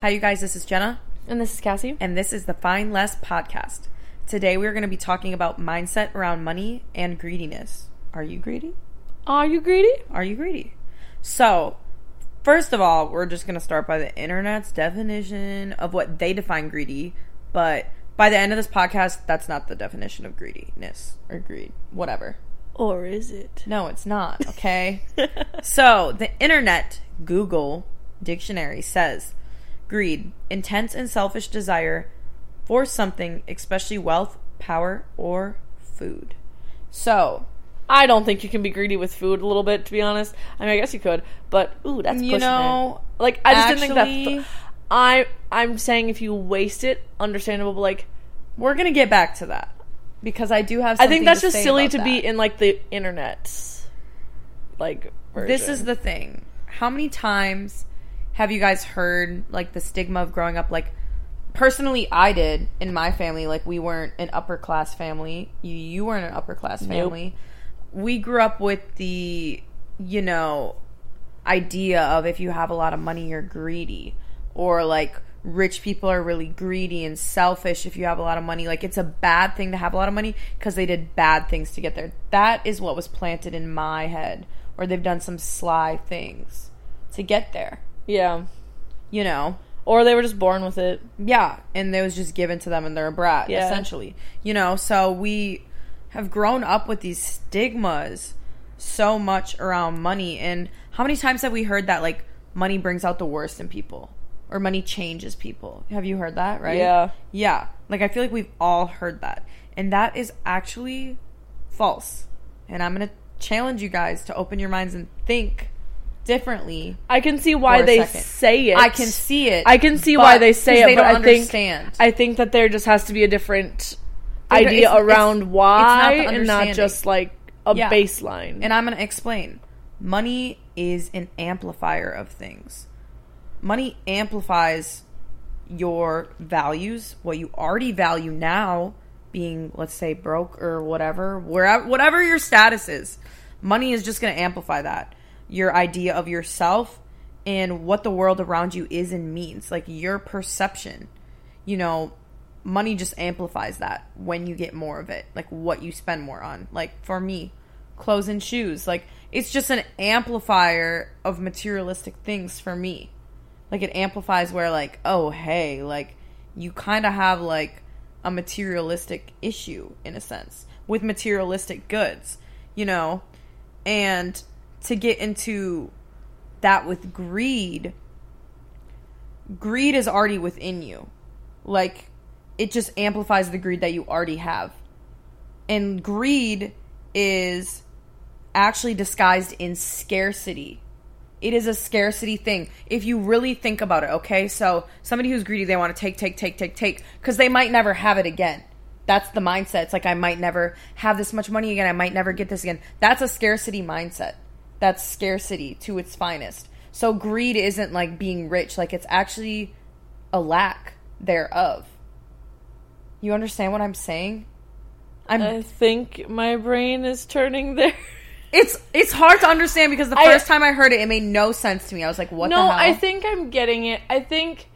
Hi, you guys. This is Jenna, And this is Cassie. and this is the Find Less podcast. Today, we're going to be talking about mindset around money and greediness. Are you greedy? Are you greedy? Are you greedy? So, first of all, we're just going to start by the internet's definition of what they define greedy. But by the end of this podcast, that's not the definition of greediness or greed, whatever. Or is it? No, it's not, okay? so, the internet, Google dictionary says greed, intense and selfish desire for something, especially wealth, power, or food. So, I don't think you can be greedy with food a little bit, to be honest. I mean, I guess you could, but ooh, that's You know, it. Like, I just didn't think that. I I'm saying if you waste it, understandable. But like, we're going to get back to that because I do have I think that's just silly to be in like the internet. Like, This is the thing. How many times have you guys heard like the stigma of growing up? Like personally I did in my family. Like we weren't an upper class family. You you weren't an upper class Nope. family. We grew up with the you know idea of if you have a lot of money you're greedy. Or like rich people are really greedy and selfish if you have a lot of money. Like it's a bad thing to have a lot of money because they did bad things to get there. That is what was planted in my head. Or they've done some sly things to get there yeah. you know Or they were just born with it. yeah and it was just given to them and they're a brat Yeah. essentially you know so we have grown up with these stigmas so much around money and how many times have we heard that like money brings out the worst in people or money changes people have you heard that right Yeah. yeah like i feel like we've all heard that and that is actually false and i'm gonna challenge you guys to open your minds and think differently I can see why they second. say it. i can see it I can see why they say it, they but I think. I think that there just has to be a different They idea it's- it's- around it's why, not and not just like a Yeah. baseline. And I'm going to explain. Money is an amplifier of things. Money amplifies your values, what you already value now, being let's say broke or whatever, wherever whatever your status is. Money is just going to amplify that. Your idea of yourself and what the world around you is and means, like your perception. You know, money just amplifies that when you get more of it, like what you spend more on. Like for me, clothes and shoes, like it's just an amplifier of materialistic things for me. Like it amplifies where like, oh hey, like you kind of have like a materialistic issue in a sense with materialistic goods, you know? And to get into that with greed, greed is already within you. Like it just amplifies the greed that you already have. And greed is actually disguised in scarcity. It is a scarcity thing. If you really think about it, okay? So, somebody who's greedy, they want to take, take, take, take, take, because they might never have it again. That's the mindset. It's like, I might never have this much money again. I might never get this again. That's a scarcity mindset. That's scarcity to its finest. So, greed isn't like being rich, like, it's actually a lack thereof. You understand what I'm saying? I'm I think my brain is turning there. It's it's hard to understand because the I- first time I heard it, it made no sense to me. I was like, "What no, the hell?" I think I'm getting it. I think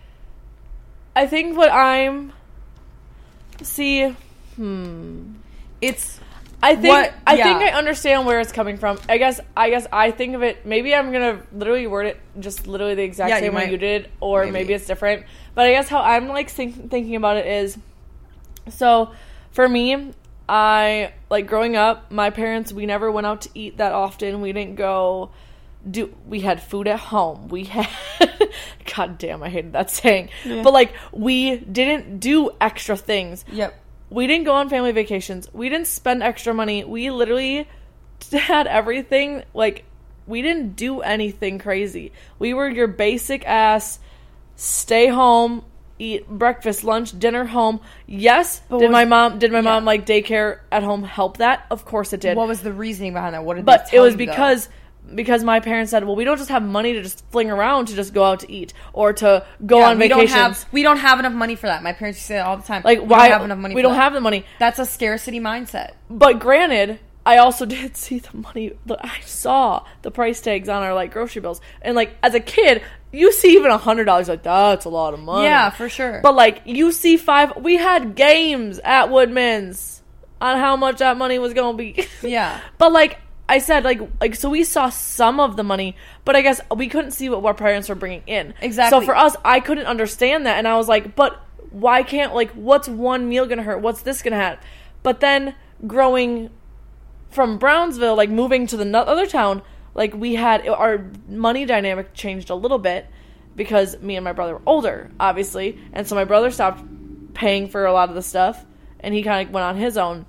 I think what I'm see hmm it's I think What- I yeah. think I understand where it's coming from. I guess I guess I think of it. Maybe I'm gonna literally word it just literally the exact Yeah, same way you did, or Maybe. maybe. it's different. But I guess how I'm like think, thinking about it is, so for me, I like growing up. My parents we never went out to eat that often. We didn't go. Do we had food at home? We had. God damn, I hated that saying. But like we didn't do extra things yep. We didn't go on family vacations. We didn't spend extra money. We literally had everything like we didn't do anything crazy. We were your basic ass stay home, eat breakfast, lunch, dinner home. Yes, did was- my mom did my yeah. mom like daycare at home help that? Of course it did. What was the reasoning behind that? What did but it was because because my parents said, "Well, we don't just have money to just fling around to just go out to eat or to go Yeah, on we vacations." don't have we don't have enough money for that. My parents used to say that all the time. like we why don't have enough money? we don't that. have the money. That's a scarcity mindset. But granted, I also did see the money. The, I saw the price tags on our like grocery bills, and like as a kid, you see even a hundred dollars like that's a lot of money. Yeah, for sure. But like you see five, we had games at Woodman's on how much that money was gonna be. yeah. but like I said, like like so we saw some of the money, but I guess we couldn't see what our parents were bringing in. Exactly. So for us, I couldn't understand that, and I was like, but why can't like what's one meal gonna hurt? What's this gonna have? But then growing from Brownsville, like moving to the other town, like we had our money dynamic changed a little bit because me and my brother were older, obviously, and so my brother stopped paying for a lot of the stuff, and he kind of went on his own.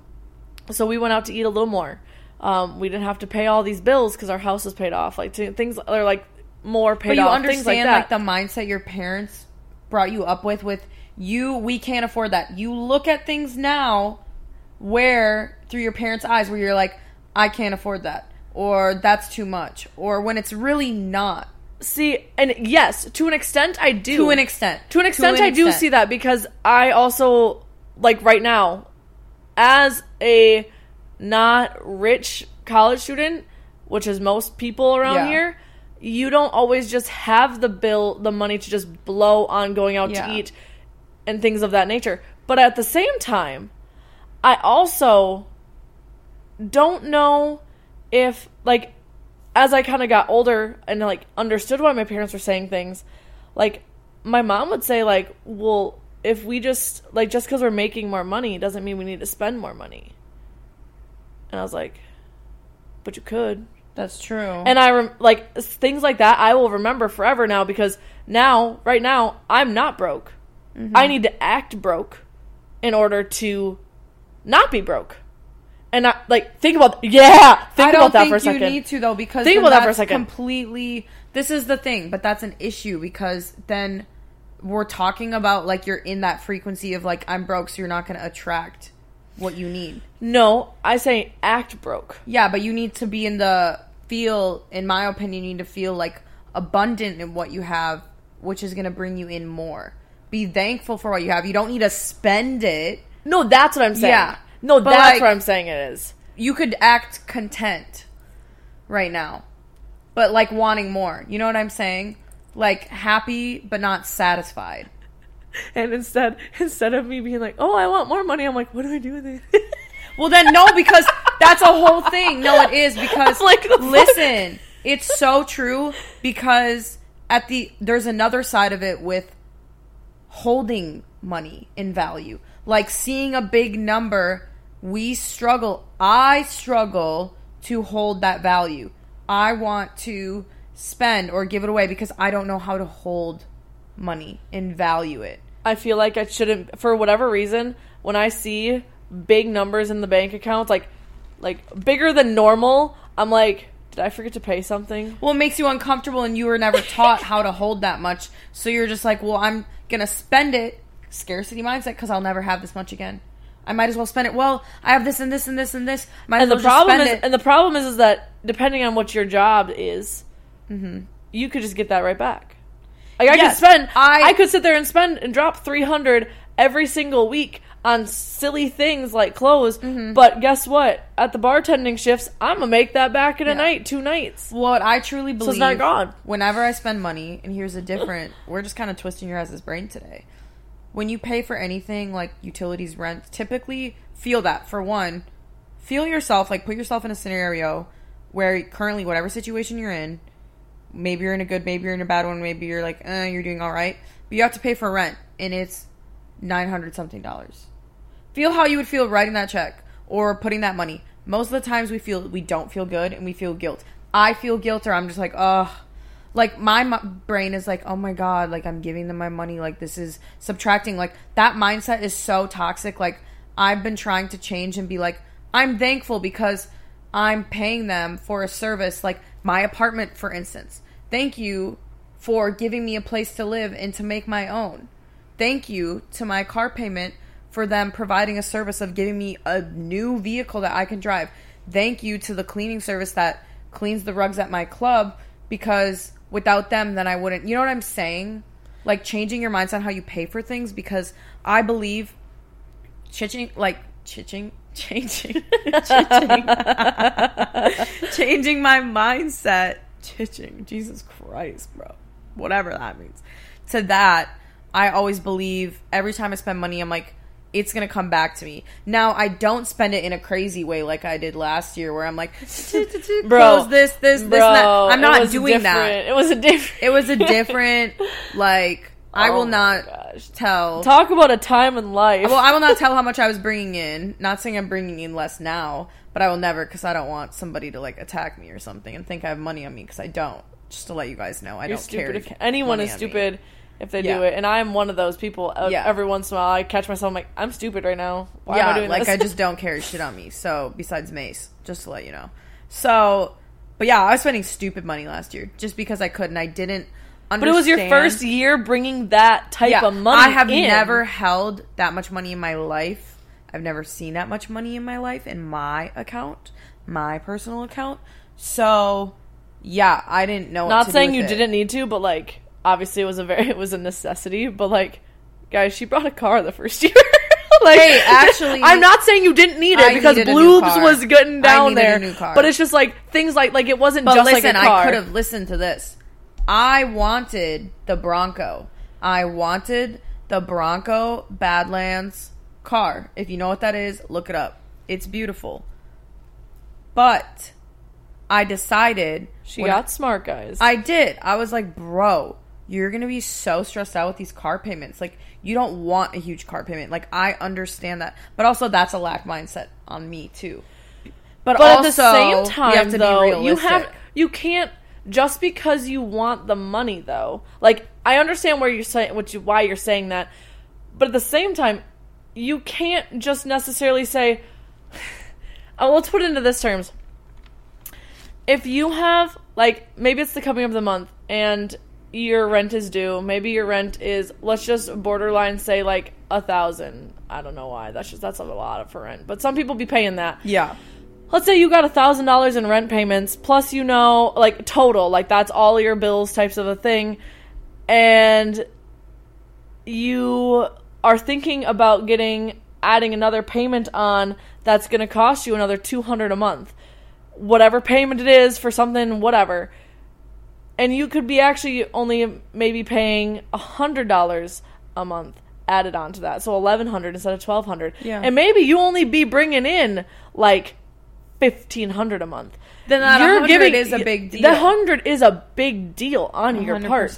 So we went out to eat a little more. Um, we didn't have to pay all these bills because our house was paid off. Like t- things are like more paid off. But you off. understand things like like, the mindset your parents brought you up with with you we can't afford that. You look at things now where through your parents' eyes where you're like I can't afford that or that's too much or when it's really not. see, and yes, to an extent, I do. To an extent. To an extent, I do see that because I also like right now, as a not rich college student, which is most people around Yeah. here, you don't always just have the bill, the money to just blow on going out Yeah. to eat and things of that nature. But at the same time, I also don't know if like as I kind of got older and like understood why my parents were saying things, like my mom would say like, "Well, if we just like just cuz we're making more money doesn't mean we need to spend more money." And I was like, "But you could." That's true. And I rem- like things like that I will remember forever now because now right now I'm not broke. Mm-hmm. I need to act broke in order to not be broke. And I like think about yeah, think about that think for a second. you need to though because Think about that for a second. Completely, this is the thing, but that's an issue because then we're talking about like you're in that frequency of like I'm broke, so you're not going to attract what you need. no, I say act broke. Yeah, but you need to be in the feel. In my opinion, you need to feel like abundant in what you have, which is going to bring you in more. Be thankful for what you have. You don't need to spend it. No, that's what I'm saying. Yeah. No, But, that's like- what I'm saying it is. you could act content right now, but like wanting more. You know what I'm saying? Like happy but not satisfied. And instead instead of me being like, "Oh, I want more money." I'm like, "What do I do with it?" Well, then no, because that's a whole thing. No, it is because I'm like, listen, it's so true because at the there's another side of it with holding money in value. Like seeing a big number, we struggle. I struggle to hold that value. I want to spend or give it away because I don't know how to hold money and value it. I feel like I shouldn't for whatever reason when I see big numbers in the bank accounts like like bigger than normal, I'm like, did I forget to pay something? Well, it makes you uncomfortable, and you were never taught how to hold that much. So you're just like, well, I'm gonna spend it. Scarcity mindset, because I'll never have this much again. I might as well spend it. Well, I have this and this and this and this. Might And the problem is it. and the problem is is that depending on what your job is, Mm-hmm. you could just get that right back. Like I Yes, could spend I- I, could sit there and spend and drop 300 every single week on silly things like clothes, Mm-hmm. but guess what? At the bartending shifts, I'm to make that back in a Yeah. night, two nights. what I truly believe. so it's not gone. Whenever I spend money, and here's a different. we're just kind of twisting your guys' brain today. When you pay for anything like utilities, rent, typically feel that for one. Feel yourself like put yourself in a scenario where currently whatever situation you're in, maybe you're in a good, maybe you're in a bad one, maybe you're like, eh, you're doing all right, but you have to pay for rent, and it's nine hundred something dollars. Feel how you would feel writing that check or putting that money. Most of the times we feel we don't feel good and we feel guilt. I feel guilt, or I'm just like, ugh. Like my m- brain is like, oh my god, like I'm giving them my money, like this is subtracting. Like that mindset is so toxic. Like I've been trying to change and be like, I'm thankful because I'm paying them for a service, like my apartment, for instance. Thank you for giving me a place to live and to make my own. Thank you to my car payment for them providing a service of giving me a new vehicle that I can drive. Thank you to the cleaning service that cleans the rugs at my club because without them then I wouldn't. You know what I'm saying? Like changing your mindset on how you pay for things because I believe chitching like chitching changing chitching changing my mindset chitching jesus christ bro whatever that means. To that, I always believe every time I spend money, I'm like, it's gonna come back to me. Now I don't spend it in a crazy way like I did last year, where I'm like, close this, this, this. Bro, I'm not doing that. It was a different. It was a different, like, I Oh will not gosh. tell. Talk about a time in life. Well, I will not tell how much I was bringing in. Not saying I'm bringing in less now, but I will never because I don't want somebody to like attack me or something and think I have money on me because I don't. Just to let you guys know, I You're don't If, anyone is stupid if they Yeah. do it, and I'm one of those people. Uh, Yeah. Every once in a while, I catch myself. I'm like, I'm stupid right now. Why yeah, am I doing like this? I just don't carry shit on me. So besides Mace, just to let you know. So, but yeah, I was spending stupid money last year just because I could, and I didn't. But it was your first year bringing that type yeah, of money. I have in. never held that much money in my life. I've never seen that much money in my life in my account, my personal account. So, yeah, I didn't know. Not saying you it. didn't need to, but like obviously it was a very it was a necessity. But like, guys, she brought a car the first year. like, Hey, actually- I'm not saying you didn't need it I because Bloobs was getting down there. new car. But it's just like things like like it wasn't But just listen, like a car. I could have listened to this. I wanted the Bronco. I wanted the Bronco Badlands car. If you know what that is, look it up. It's beautiful. But I decided She got smart, guys. I did. I was like, bro, you're gonna be so stressed out with these car payments. Like, you don't want a huge car payment. Like, I understand that, but also that's a lack mindset on me too. But, but also, at the same time, you have to though, be you have you can't just because you want the money though. Like I understand where you're saying what you why you're saying that, but at the same time, you can't just necessarily say. Oh, let's put it into this terms. If you have like maybe it's the coming of the month and your rent is due, maybe your rent is let's just borderline say like a thousand. I don't know why. That's just that's a lot for rent, but some people be paying that yeah. Let's say you got a thousand dollars in rent payments plus you know like total like that's all your bills types of a thing and you are thinking about getting adding another payment on that's going to cost you another 200 a month. Whatever payment it is for something whatever. And you could be actually only maybe paying a hundred dollars a month added on to that. So 1100 instead of 1200 Yeah. and maybe you only be bringing in like 1500 a month Then that 100 is a big deal. the 100 is a big deal on your part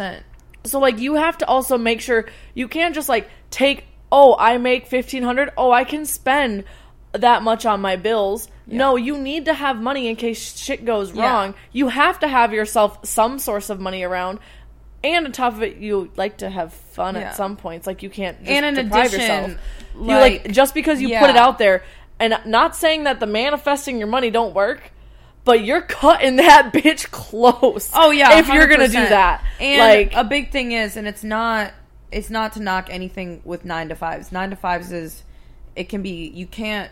so like you have to also make sure you can't just like take oh I make 1500 oh I can spend that much on my bills. No, you need to have money in case shit goes Yeah. wrong. You have to have yourself some source of money around. And on top of it, you like to have fun Yeah. at some points. Like you can't just And in deprive addition, yourself. you like like- just because you put it out there, and not saying that the manifesting your money don't work, but you're cutting that bitch close. Oh yeah, if you're gonna do that, And like a big thing is, and it's not, it's not to knock anything with nine to fives. Nine to fives is, it can be. You can't.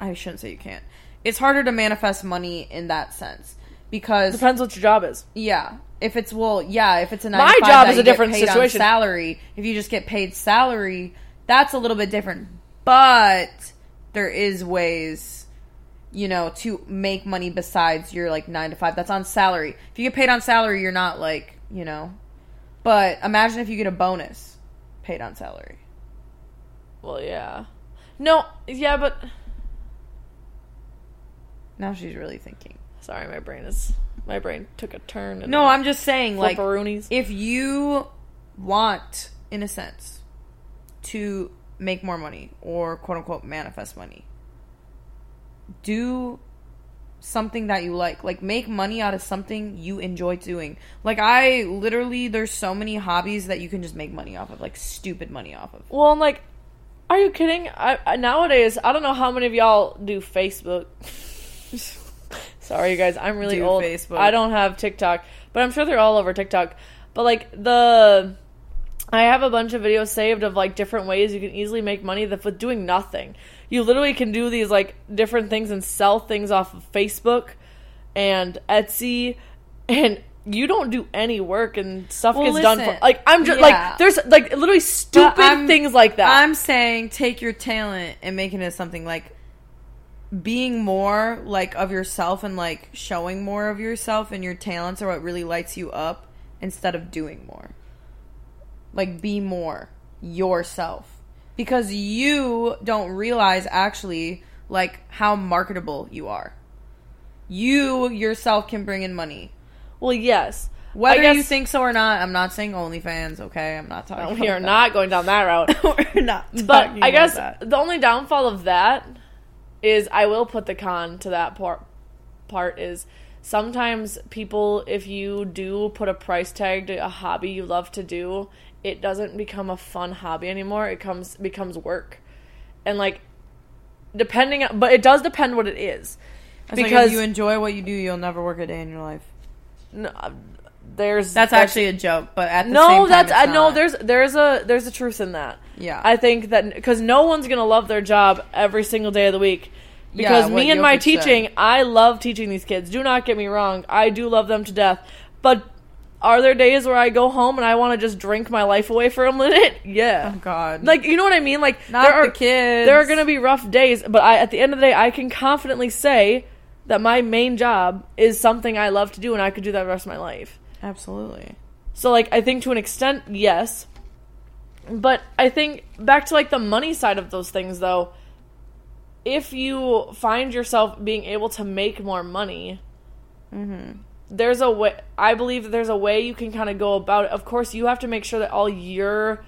I shouldn't say you can't. It's harder to manifest money in that sense because depends what your job is. yeah, if it's well, yeah, if it's a nine My job is a different situation. salary. If you just get paid salary, that's a little bit different. But there is ways, you know, to make money besides your like nine to five. That's on salary. If you get paid on salary, you're not like you know. But imagine if you get a bonus paid on salary. Well, yeah. No, yeah, but Now she's really thinking. sorry, my brain is my brain took a turn. No, I'm just saying, like, if you want, in a sense, to make more money or quote unquote manifest money, do something that you like. Like, make money out of something you enjoy doing. Like, I literally, there's so many hobbies that you can just make money off of, like, stupid money off of. Well, I'm like, are you kidding? I, I nowadays I don't know how many of y'all do Facebook. Sorry, you guys, I'm really Do old. Facebook. I don't have TikTok, but I'm sure they're all over TikTok. But like the, I have a bunch of videos saved of like different ways you can easily make money with doing nothing. You literally can do these like different things and sell things off of Facebook and Etsy, and you don't do any work and stuff Well, gets done for like I'm just yeah. like there's like literally stupid things like that. I'm saying take your talent and make it into something like being more like of yourself and like showing more of yourself and your talents are what really lights you up instead of doing more. Like be more yourself because you don't realize actually like how marketable you are. You yourself can bring in money. Well, yes. Whether I you think so or not, I'm not saying OnlyFans, okay? I'm not talking we are not going down that route. We're not but I guess that. the only downfall of that is I will put the con to that part. Part is sometimes people, if you do put a price tag to a hobby you love to do, it doesn't become a fun hobby anymore. It comes becomes work, and like depending, on, but it does depend what it is. It's like because if you enjoy what you do, you'll never work a day in your life. no, um, there's That's actually a joke, but at the no, same time, that's it's I know there's there's a there's a truth in that. Yeah. I think that because no one's gonna love their job every single day of the week. Because what me and my Jokic said. teaching, I love teaching these kids. Do not get me wrong, I do love them to death. But are there days where I go home and I want to just drink my life away for a minute? Yeah. Oh God. Like you know what I mean? Like Not there are the kids. there are gonna be rough days, but I at the end of the day, I can confidently say that my main job is something I love to do, and I could do that the rest of my life. absolutely. So like I think to an extent, yes. But I think back to like the money side of those things though, if you find yourself being able to make more money, mm-hmm. There's a way I believe that there's a way you can kind of go about it. Of course, you have to make sure that all your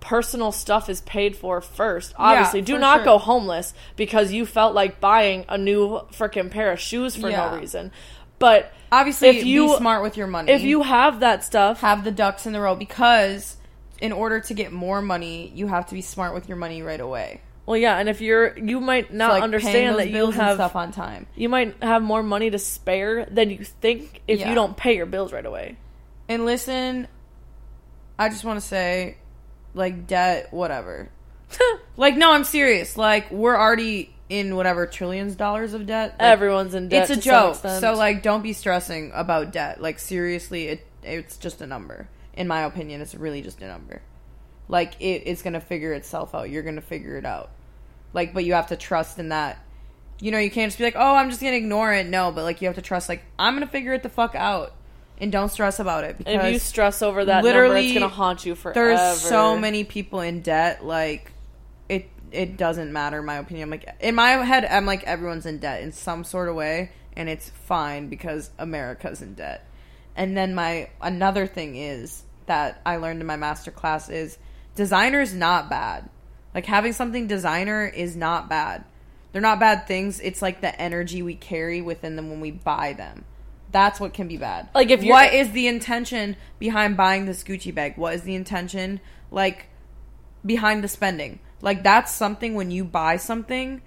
personal stuff is paid for first. Obviously, do not sure. go homeless because you felt like buying a new freaking pair of shoes for Yeah. no reason. But Obviously, If you- be smart with your money. if you have that stuff, have the ducks in the row, because in order to get more money, you have to be smart with your money right away. Well, yeah, and if you're, you might not like, understand that you have, stuff on time. you might have more money to spare than you think if Yeah. you don't pay your bills right away. And listen, I just want to say, like debt, whatever. like no, I'm serious. Like we're already in whatever trillions of dollars of debt. Like, Everyone's in debt. it's a joke. So like, don't be stressing about debt. Like seriously, it it's just a number. In my opinion, it's really just a number. Like it, it's gonna figure itself out. You're gonna figure it out. Like, but you have to trust in that. You know, you can't just be like, oh, I'm just gonna ignore it. No, but like you have to trust. Like I'm gonna figure it the fuck out, and don't stress about it because if you stress over that number, literally, it's gonna haunt you forever. there's so many people in debt. Like it, it doesn't matter. My opinion, I'm like in my head, I'm like everyone's in debt in some sort of way, and it's fine because America's in debt. And then my another thing is that I learned in my master class is designer's not bad. Like having something designer is not bad. They're not bad things. It's like the energy we carry within them when we buy them. That's what can be bad. Like, if what is the intention behind buying this Gucci bag? What is the intention like behind the spending? Like that's something when you buy something,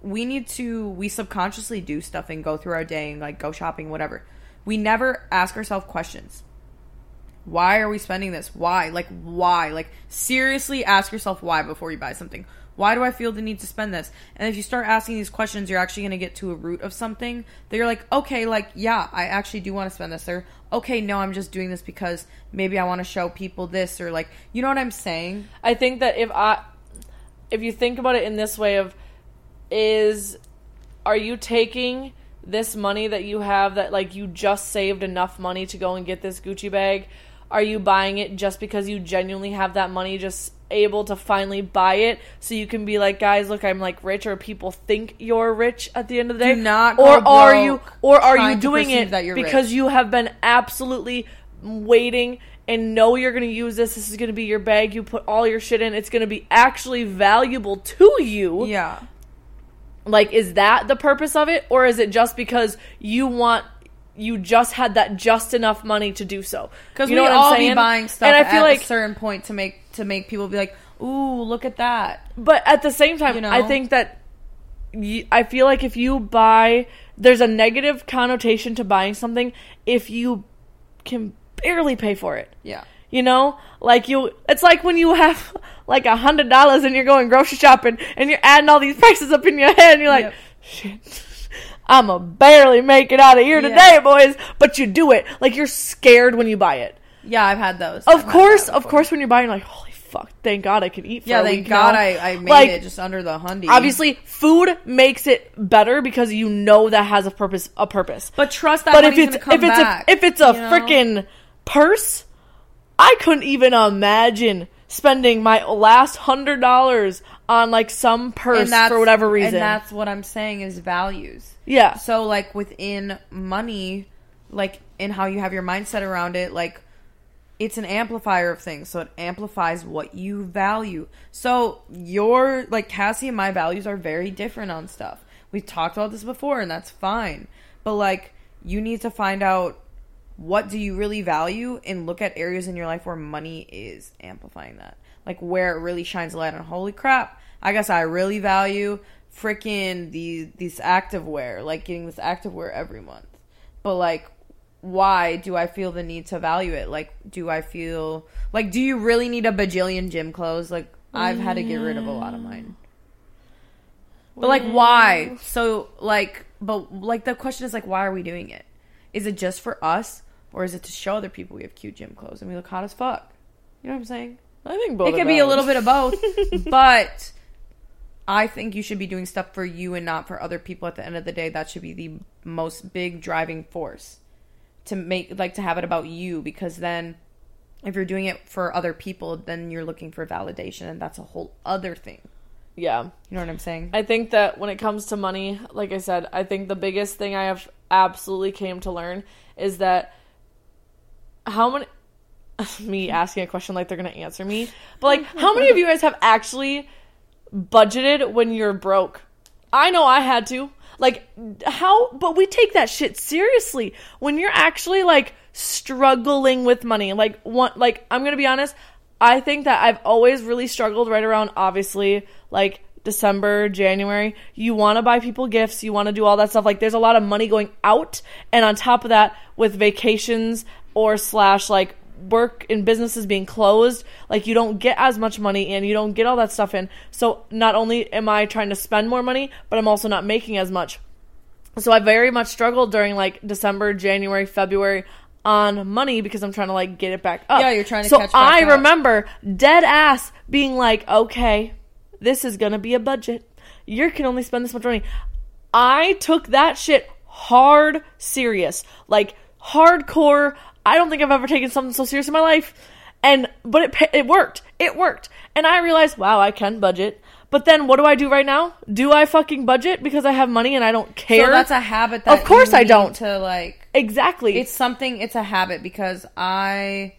we need to we subconsciously do stuff and go through our day and like go shopping whatever. We never ask ourselves questions. Why are we spending this? Why? Like why? Like seriously ask yourself why before you buy something. Why do I feel the need to spend this? And if you start asking these questions, you're actually going to get to a root of something that you're like, okay, like, yeah, I actually do want to spend this. Or, okay, no, I'm just doing this because maybe I want to show people this. Or, like, you know what I'm saying? I think that if I, if you think about it in this way of, is, are you taking this money that you have that like you just saved enough money to go and get this Gucci bag? Are you buying it just because you genuinely have that money just able to finally buy it so you can be like guys look I'm like rich or people think you're rich at the end of the day Do not or are you or are you doing it that you're because rich. you have been absolutely waiting and know you're going to use this this is going to be your bag you put all your shit in it's going to be actually valuable to you Yeah. like is that the purpose of it or is it just because you want you just had that just enough money to do so Because you we know what all I'm be saying? buying stuff and I at feel like a certain point to make to make people be like, ooh, look at that. But at the same time, You know? I think that I feel like if you buy, there's a negative connotation to buying something if you can barely pay for it. Yeah. You know, like you, it's like when you have like a hundred dollars and you're going grocery shopping and you're adding all these prices up in your head and you're like, Yep. shit, I'ma barely make it out of here Yeah. today, boys. But you do it. Like you're scared when you buy it. Yeah, I've had those. I've Of course, of course, when you're buying, like, holy fuck, thank God I can eat for Yeah, a thank God now. I, I made Like, it just under the hundy. obviously food makes it better because you know that has a purpose a purpose But trust that but if it's come if it's back, a if it's a you know? freaking purse, I couldn't even imagine spending my last hundred dollars on like some purse for whatever reason. And that's what I'm saying is values. Yeah. So like within money, like in how you have your mindset around it, like it's an amplifier of things. So it amplifies what you value. So your like Cassie and my values are very different on stuff. We've talked about this before and that's fine. But like you need to find out what do you really value and look at areas in your life where money is amplifying that. Like where it really shines a light on holy crap, I guess I really value freaking these these activewear, like getting this activewear every month. But like why do I feel the need to value it? Like do I feel like do you really need a bajillion gym clothes? Like I've had to get rid of a lot of mine. But like why? So like but like the question is like why are we doing it? Is it just for us or is it to show other people we have cute gym clothes and we look hot as fuck? You know what I'm saying? I think both. it could be a little bit of both, but I think you should be doing stuff for you and not for other people. At the end of the day, that should be the most big driving force to make like to have it about you because then if you're doing it for other people, then you're looking for validation and that's a whole other thing. yeah. You know what I'm saying? I think that when it comes to money, like I said, I think the biggest thing I have absolutely came to learn is that how many me asking a question like they're gonna answer me, but like how many of you guys have actually budgeted when you're broke? I know I had to. Like how but we take that shit seriously when you're actually like struggling with money. Like one like I'm to be honest, I think that I've always really struggled right around obviously like December, January. You want to buy people gifts, you want to do all that stuff. Like there's a lot of money going out and on top of that with vacations or slash like work and businesses being closed, like you don't get as much money in, you don't get all that stuff in. So not only am I trying to spend more money, but I'm also not making as much. So I very much struggled during like December, January, February on money because I'm trying to like get it back up. Yeah, you're trying to So catch back I up. remember dead ass being like, okay, this is gonna be a budget. You can only spend this much money. I took that shit hard serious, like hardcore. I don't think I've ever taken something so serious in my life. And but it it worked. It worked. And I realized, wow, I can budget. But then what do I do right now? Do I fucking budget because I have money and I don't care? So that's a habit that Of course I don't. to like exactly. it's something it's a habit because I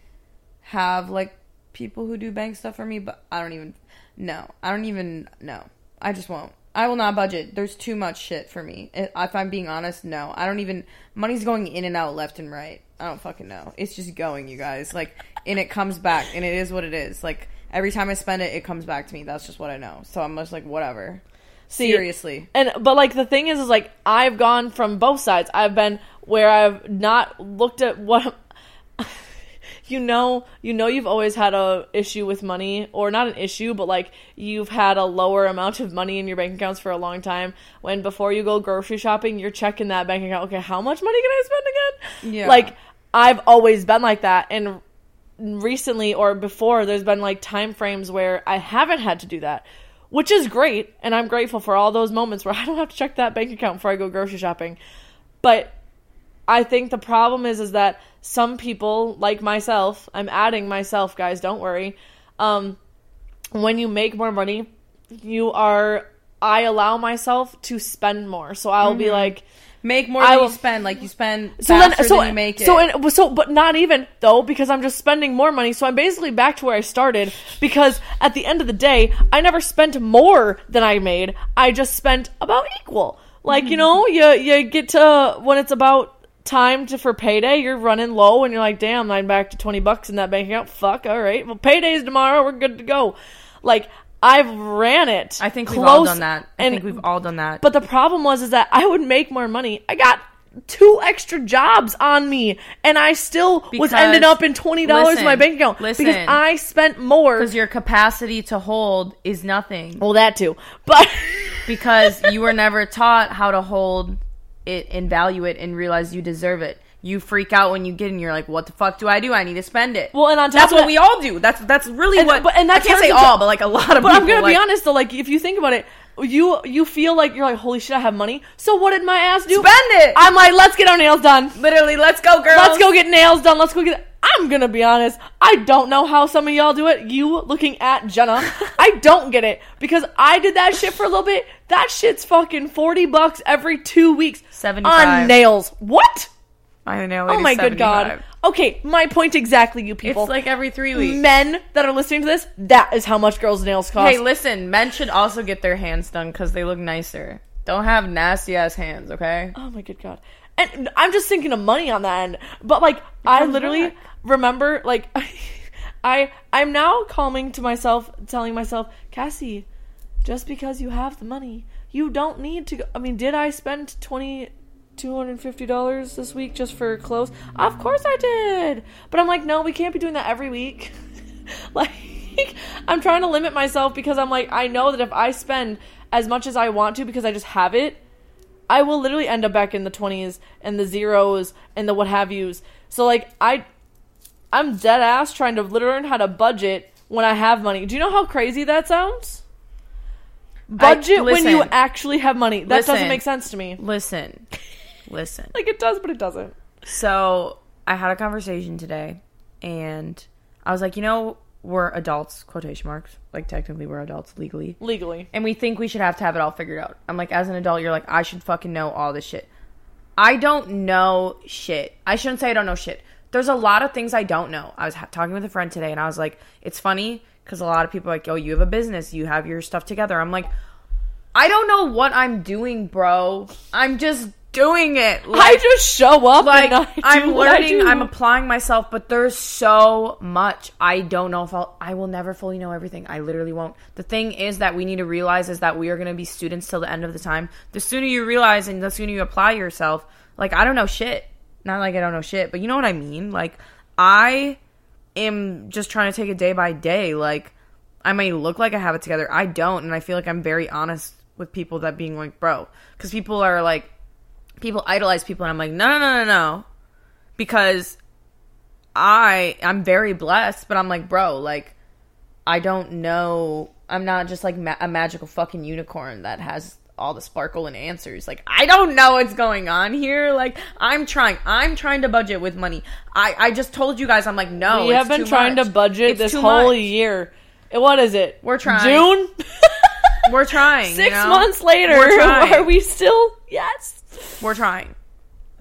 have like people who do bank stuff for me, but I don't even no. I don't even no. I just won't. I will not budget. There's too much shit for me. If I'm being honest, no. I don't even money's going in and out left and right. I don't fucking know. It's just going, you guys. Like and it comes back and it is what it is. Like every time I spend it, it comes back to me. That's just what I know. So I'm just like whatever. See, Seriously. And but like the thing is, is like I've gone from both sides. I've been where I've not looked at what you know. You know, you've always had a issue with money, or not an issue, but like you've had a lower amount of money in your bank accounts for a long time. When before you go grocery shopping, you're checking that bank account. Okay, how much money can I spend again? Yeah. Like I've always been like that, and recently or before there's been like time frames where I haven't had to do that which is great and I'm grateful for all those moments where I don't have to check that bank account before I go grocery shopping. But I think the problem is is that some people like myself I'm adding myself guys don't worry. Um when you make more money you are I allow myself to spend more. So I'll be like Make more I than will- you spend. Like you spend so then, so than you make it. so and so, but not even though because I'm just spending more money. So I'm basically back to where I started because at the end of the day, I never spent more than I made. I just spent about equal. Like you hmm. know, you you get to when it's about time to for payday, you're running low and you're like, damn, I'm back to twenty bucks in that bank account. Fuck, all right, well, payday's tomorrow. We're good to go. Like I've ran it. I think we've all done that. I and think we've all done that. but the problem was is that I would make more money. I got two extra jobs on me, and I still was ending up in twenty dollars in my bank account listen. because I spent more. because your capacity to hold is nothing. Well, that too, but Because you were never taught how to hold it and value it and realize you deserve it. You freak out when you get and you're like, "What the fuck do I do? I need to spend it." well, and on top that's of what that, we all do. That's that's really And- what. but- and that I can't say into- all, but like a lot of But people. I'm gonna like, be honest though, like if you think about it, you you feel like you're like, holy shit, I have money. So what did my ass do? Spend it. I'm like, let's get our nails done. Literally, let's go, girls. Let's go get nails done. Let's go get. I'm gonna be honest. I don't know how some of y'all do it. You looking at Jenna, I don't get it because I did that shit for a little bit. That shit's fucking forty bucks every two weeks 75. on nails. What? My nail Oh my good god. Okay, my point exactly, you people. It's like every three weeks. men that are listening to this. That is how much girls' nails cost. Hey, listen, men should also get their hands done because they look nicer. Don't have nasty ass hands, okay? Oh my good god. And I'm just thinking of money on that end. But like I literally back. remember like I I'm now calming to myself telling myself, Cassie, just because you have the money, you don't need to go I mean, did I spend twenty two hundred and fifty dollars this week just for clothes? Of course I did. But I'm like, no, we can't be doing that every week. like I'm trying to limit myself because I'm like, I know that if I spend as much as I want to because I just have it, I will literally end up back in the 20s and the zeros and the what have yous. So like I I'm dead ass trying to learn how to budget when I have money. Do you know how crazy that sounds? Budget when you actually have money. That doesn't make sense to me. Listen, listen. Like it does, but it doesn't. So I had a conversation today, and I was like, you know, we're adults, quotation marks. Like technically, we're adults legally, Legally. and we think we should have to have it all figured out. I'm like, as an adult, you're like, I should fucking know all this shit. I don't know shit. I shouldn't say I don't know shit. There's a lot of things I don't know. I was ha- talking with a friend today, and I was like, it's funny because a lot of people are like, oh, you have a business, you have your stuff together. I'm like, I don't know what I'm doing, bro. I'm just doing it. I just show up like and I I'm learning. I'm applying myself, but there's so much I don't know if I'll I will never fully know everything. I literally won't. The thing is that we need to realize is that we are going to be students till the end of the time. The sooner you realize and the sooner you apply yourself, like I don't know shit. Not like I don't know shit, but you know what I mean? Like I am just trying to take it day by day. Like I may look like I have it together. I don't, and I feel like I'm very honest with people that being like, bro, because people are like, people idolize people, and I'm like, no, no, no, no, no, because I I'm very blessed, but I'm like, bro, like I don't know. I'm not just like ma- a magical fucking unicorn that has all the sparkle and answers. Like I don't know what's going on here. Like I'm trying. I'm trying to budget with money. I I just told you guys. I'm like, no. we have been trying much. to budget It's this whole much. year. What is it? We're trying. June? We're trying. you Six know? months later. Are we still? Yes. We're trying.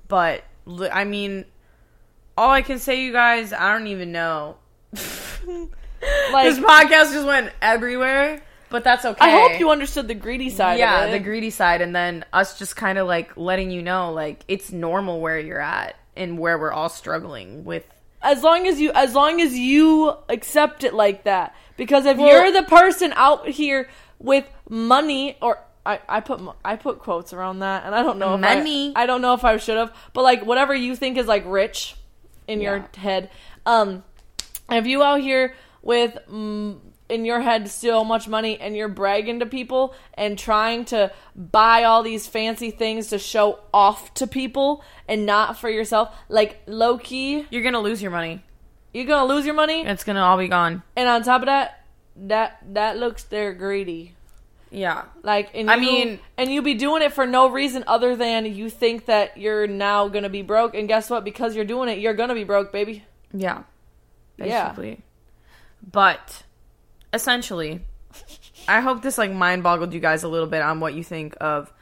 But I mean, all I can say, you guys, I don't even know. Like, this podcast just went everywhere, but that's okay. I hope you understood the greedy side yeah, of it. the greedy side, and then us just kind of like letting you know, like it's normal where you're at and where we're all struggling with. as long as you as long as you accept it like that because if Well- you're the person out here with money or I, I put I put quotes around that and I don't know if I- I, don't know if I should have but like whatever you think is like rich in your head. Um if you out here with mm, in your head so much money and you're bragging to people and trying to buy all these fancy things to show off to people and not for yourself? Like low key You're gonna lose your money. you're gonna lose your money? It's gonna all be gone. and on top of that that that looks they're greedy Yeah. like and I you, mean- and you be doing it for no reason other than you think that you're now gonna be broke and guess what because you're doing it you're gonna be broke baby Yeah. Yeah. Basically. But essentially, I hope this like mind boggled you guys a little bit on what you think of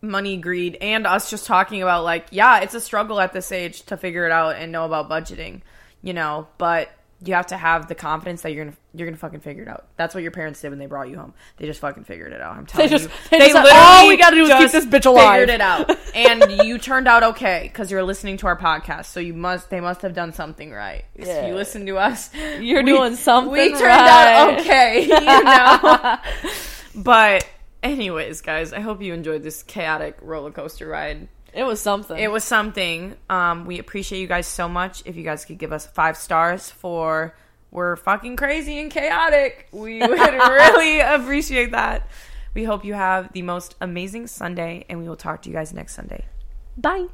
money, greed, and us just talking about like, yeah, it's a struggle at this age to figure it out and know about budgeting, you know, but you have to have the confidence that you're gonna you're gonna fucking figure it out. That's what your parents did when they brought you home. They just fucking figured it out. I'm telling just- you, they just said, "All we gotta do is keep this bitch alive." Figured it out, and you turned out okay because you're listening to our podcast. So you must they must have done something right. If you listen to us, You're we- doing something We turned right. out okay, you know. but anyways, guys, I hope you enjoyed this chaotic roller coaster ride. It was something It was something. Um, we appreciate you guys so much. If you guys could give us five stars for we're fucking crazy and chaotic, we would really appreciate that. We hope you have the most amazing Sunday, and we will talk to you guys next Sunday. bye